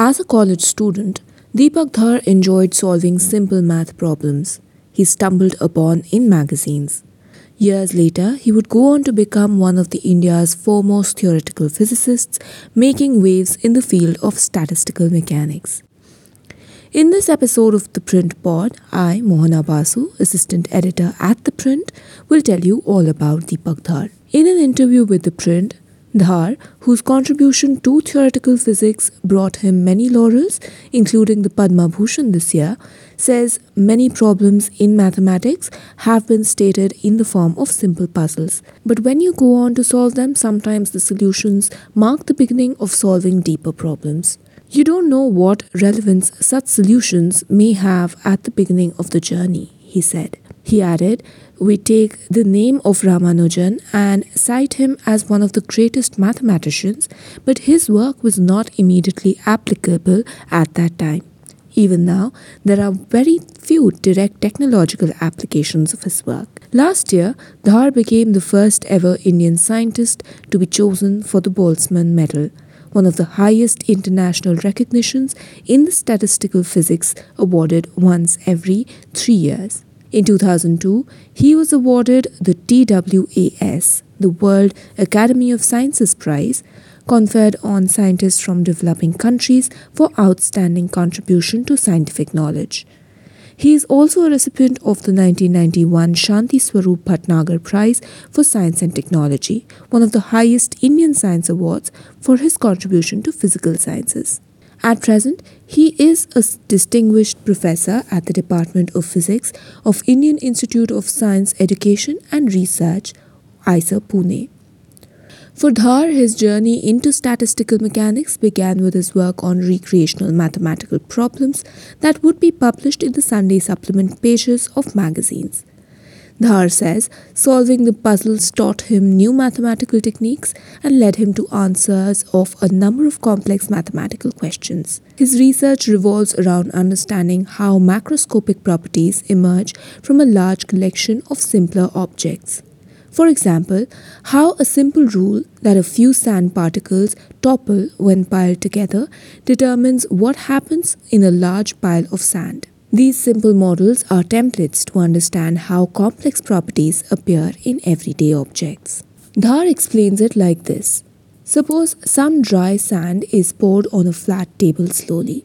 As a college student, Deepak Dhar enjoyed solving simple math problems he stumbled upon in magazines. Years later, he would go on to become one of the India's foremost theoretical physicists, making waves in the field of statistical mechanics. In this episode of The Print Pod, I, Mohana Basu, assistant editor at The Print, will tell you all about Deepak Dhar. In an interview with The Print, Dhar, whose contribution to theoretical physics brought him many laurels, including the Padma Bhushan this year, says many problems in mathematics have been stated in the form of simple puzzles. But when you go on to solve them, sometimes the solutions mark the beginning of solving deeper problems. You don't know what relevance such solutions may have at the beginning of the journey, he said. He added, we take the name of Ramanujan and cite him as one of the greatest mathematicians, but his work was not immediately applicable at that time. Even now, there are very few direct technological applications of his work. Last year, Dhar became the first ever Indian scientist to be chosen for the Boltzmann Medal, one of the highest international recognitions in the statistical physics awarded once every three years. In 2002, he was awarded the TWAS, the World Academy of Sciences Prize, conferred on scientists from developing countries for outstanding contribution to scientific knowledge. He is also a recipient of the 1991 Shanti Swarup Bhatnagar Prize for Science and Technology, one of the highest Indian science awards for his contribution to physical sciences. At present, he is a distinguished professor at the Department of Physics of Indian Institute of Science Education and Research, IISER Pune. For Dhar, his journey into statistical mechanics began with his work on recreational mathematical problems that would be published in the Sunday supplement pages of magazines. Dhar says solving the puzzles taught him new mathematical techniques and led him to answers of a number of complex mathematical questions. His research revolves around understanding how macroscopic properties emerge from a large collection of simpler objects. For example, how a simple rule that a few sand particles topple when piled together determines what happens in a large pile of sand. These simple models are templates to understand how complex properties appear in everyday objects. Dhar explains it like this Suppose some dry sand is poured on a flat table slowly.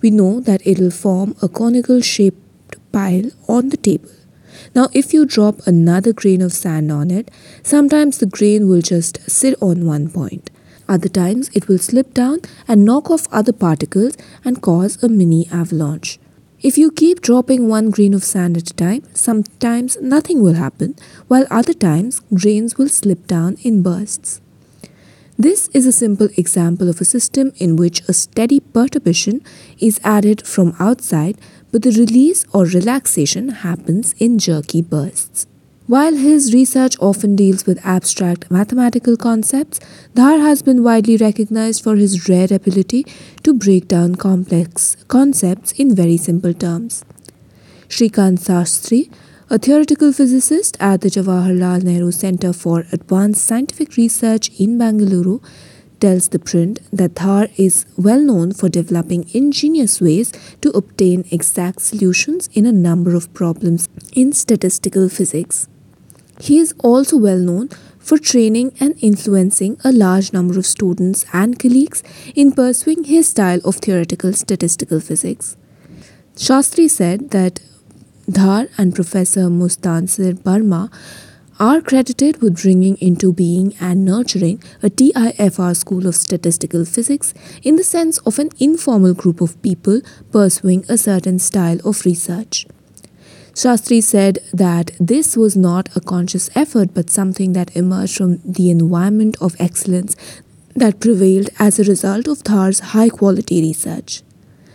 We know that it will form a conical shaped pile on the table. Now, if you drop another grain of sand on it, sometimes the grain will just sit on one point. Other times, it will slip down and knock off other particles and cause a mini avalanche. If you keep dropping one grain of sand at a time, sometimes nothing will happen, while other times grains will slip down in bursts. This is a simple example of a system in which a steady perturbation is added from outside, but the release or relaxation happens in jerky bursts. While his research often deals with abstract mathematical concepts, Dhar has been widely recognized for his rare ability to break down complex concepts in very simple terms. Shrikant Sastry, a theoretical physicist at the Jawaharlal Nehru Center for Advanced Scientific Research in Bangalore, tells the print that Dhar is well known for developing ingenious ways to obtain exact solutions in a number of problems in statistical physics. He is also well known for training and influencing a large number of students and colleagues in pursuing his style of theoretical statistical physics. Sastry said that Dhar and Professor Mustansir Barma are credited with bringing into being and nurturing a TIFR school of statistical physics in the sense of an informal group of people pursuing a certain style of research. Sastry said that this was not a conscious effort but something that emerged from the environment of excellence that prevailed as a result of Dhar's high quality research.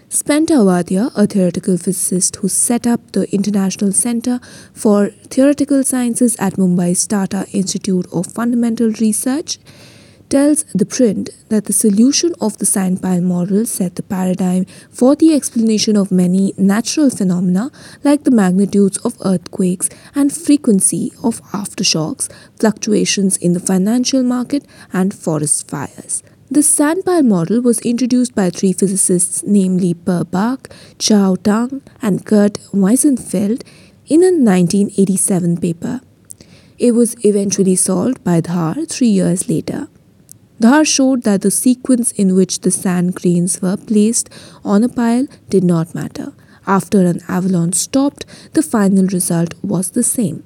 Spenta Wadia, a theoretical physicist who set up the International Center for Theoretical Sciences at Mumbai's Tata Institute of Fundamental Research, tells the print that the solution of the sand pile model set the paradigm for the explanation of many natural phenomena like the magnitudes of earthquakes and frequency of aftershocks, fluctuations in the financial market, and forest fires. The sand pile model was introduced by three physicists, namely Per Bak, Chao Tang, and Kurt Wiesenfeld, in a 1987 paper. It was eventually solved by Dhar three years later. Dhar showed that the sequence in which the sand grains were placed on a pile did not matter. After an avalanche stopped, the final result was the same.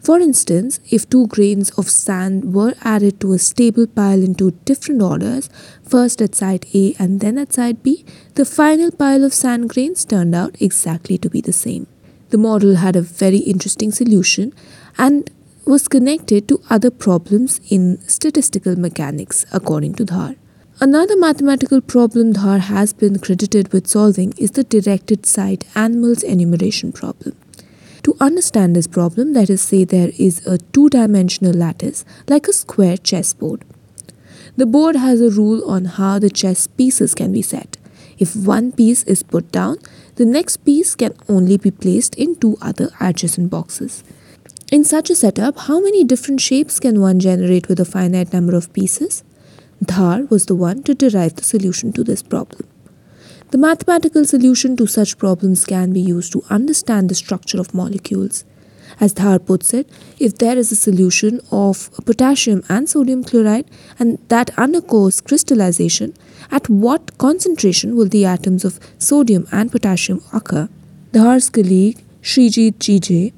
For instance, if two grains of sand were added to a stable pile in two different orders, first at side A and then at side B, the final pile of sand grains turned out exactly to be the same. The model had a very interesting solution and was connected to other problems in statistical mechanics, according to Dhar. Another mathematical problem Dhar has been credited with solving is the directed site animals enumeration problem. To understand this problem, let us say there is a two dimensional lattice like a square chessboard. The board has a rule on how the chess pieces can be set. If one piece is put down, the next piece can only be placed in two other adjacent boxes. In such a setup, how many different shapes can one generate with a finite number of pieces? Dhar was the one to derive the solution to this problem. The mathematical solution to such problems can be used to understand the structure of molecules. As Dhar puts it, if there is a solution of potassium and sodium chloride and that undergoes crystallization, at what concentration will the atoms of sodium and potassium occur? Dhar's colleague Srijit G.J.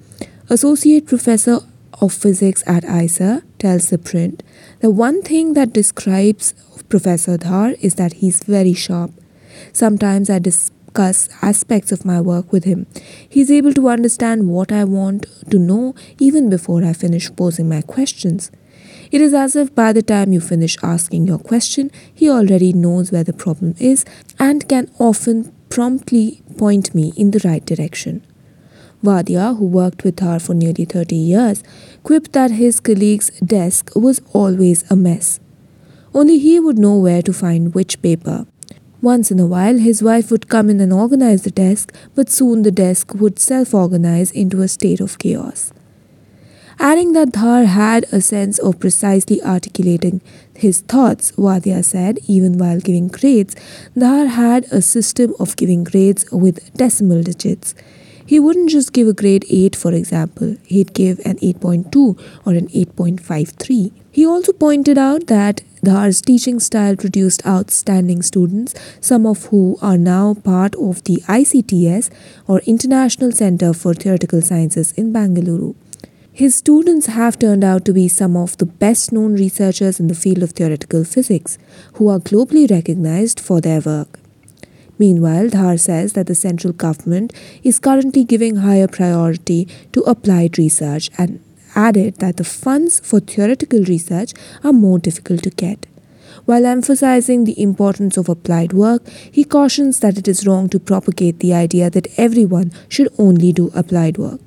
Associate Professor of Physics at IISER tells the print the one thing that describes Professor Dhar is that he's very sharp. Sometimes I discuss aspects of my work with him. He's able to understand what I want to know even before I finish posing my questions. It is as if by the time you finish asking your question, he already knows where the problem is and can often promptly point me in the right direction. Wadia, who worked with her for nearly 30 years, quipped that his colleague's desk was always a mess. Only he would know where to find which paper. Once in a while, his wife would come in and organize the desk, but soon the desk would self organize into a state of chaos. Adding that Dhar had a sense of precisely articulating his thoughts, Wadia said, even while giving grades, Dhar had a system of giving grades with decimal digits. He wouldn't just give a grade 8, for example, he'd give an 8.2 or an 8.53. He also pointed out that Dhar's teaching style produced outstanding students, some of who are now part of the ICTS or International Center for Theoretical Sciences in Bangalore. His students have turned out to be some of the best known researchers in the field of theoretical physics, who are globally recognized for their work. Meanwhile, Dhar says that the central government is currently giving higher priority to applied research and added that the funds for theoretical research are more difficult to get. While emphasizing the importance of applied work, he cautions that it is wrong to propagate the idea that everyone should only do applied work.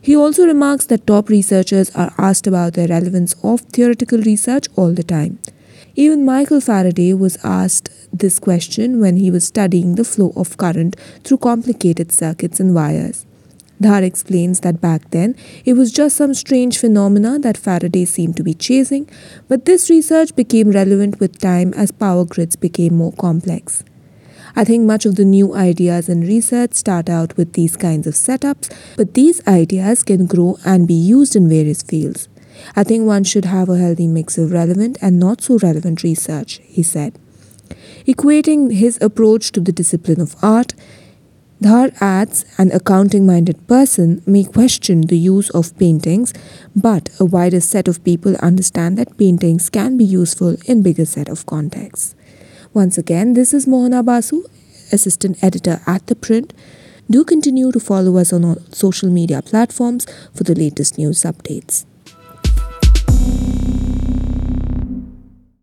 He also remarks that top researchers are asked about the relevance of theoretical research all the time. Even Michael Faraday was asked this question when he was studying the flow of current through complicated circuits and wires. Dhar explains that back then it was just some strange phenomena that Faraday seemed to be chasing, but this research became relevant with time as power grids became more complex. I think much of the new ideas and research start out with these kinds of setups, but these ideas can grow and be used in various fields. I think one should have a healthy mix of relevant and not so relevant research, he said. Equating his approach to the discipline of art, Dhar adds an accounting minded person may question the use of paintings, but a wider set of people understand that paintings can be useful in bigger set of contexts. Once again, this is Mohana Basu, assistant editor at The Print. Do continue to follow us on all social media platforms for the latest news updates.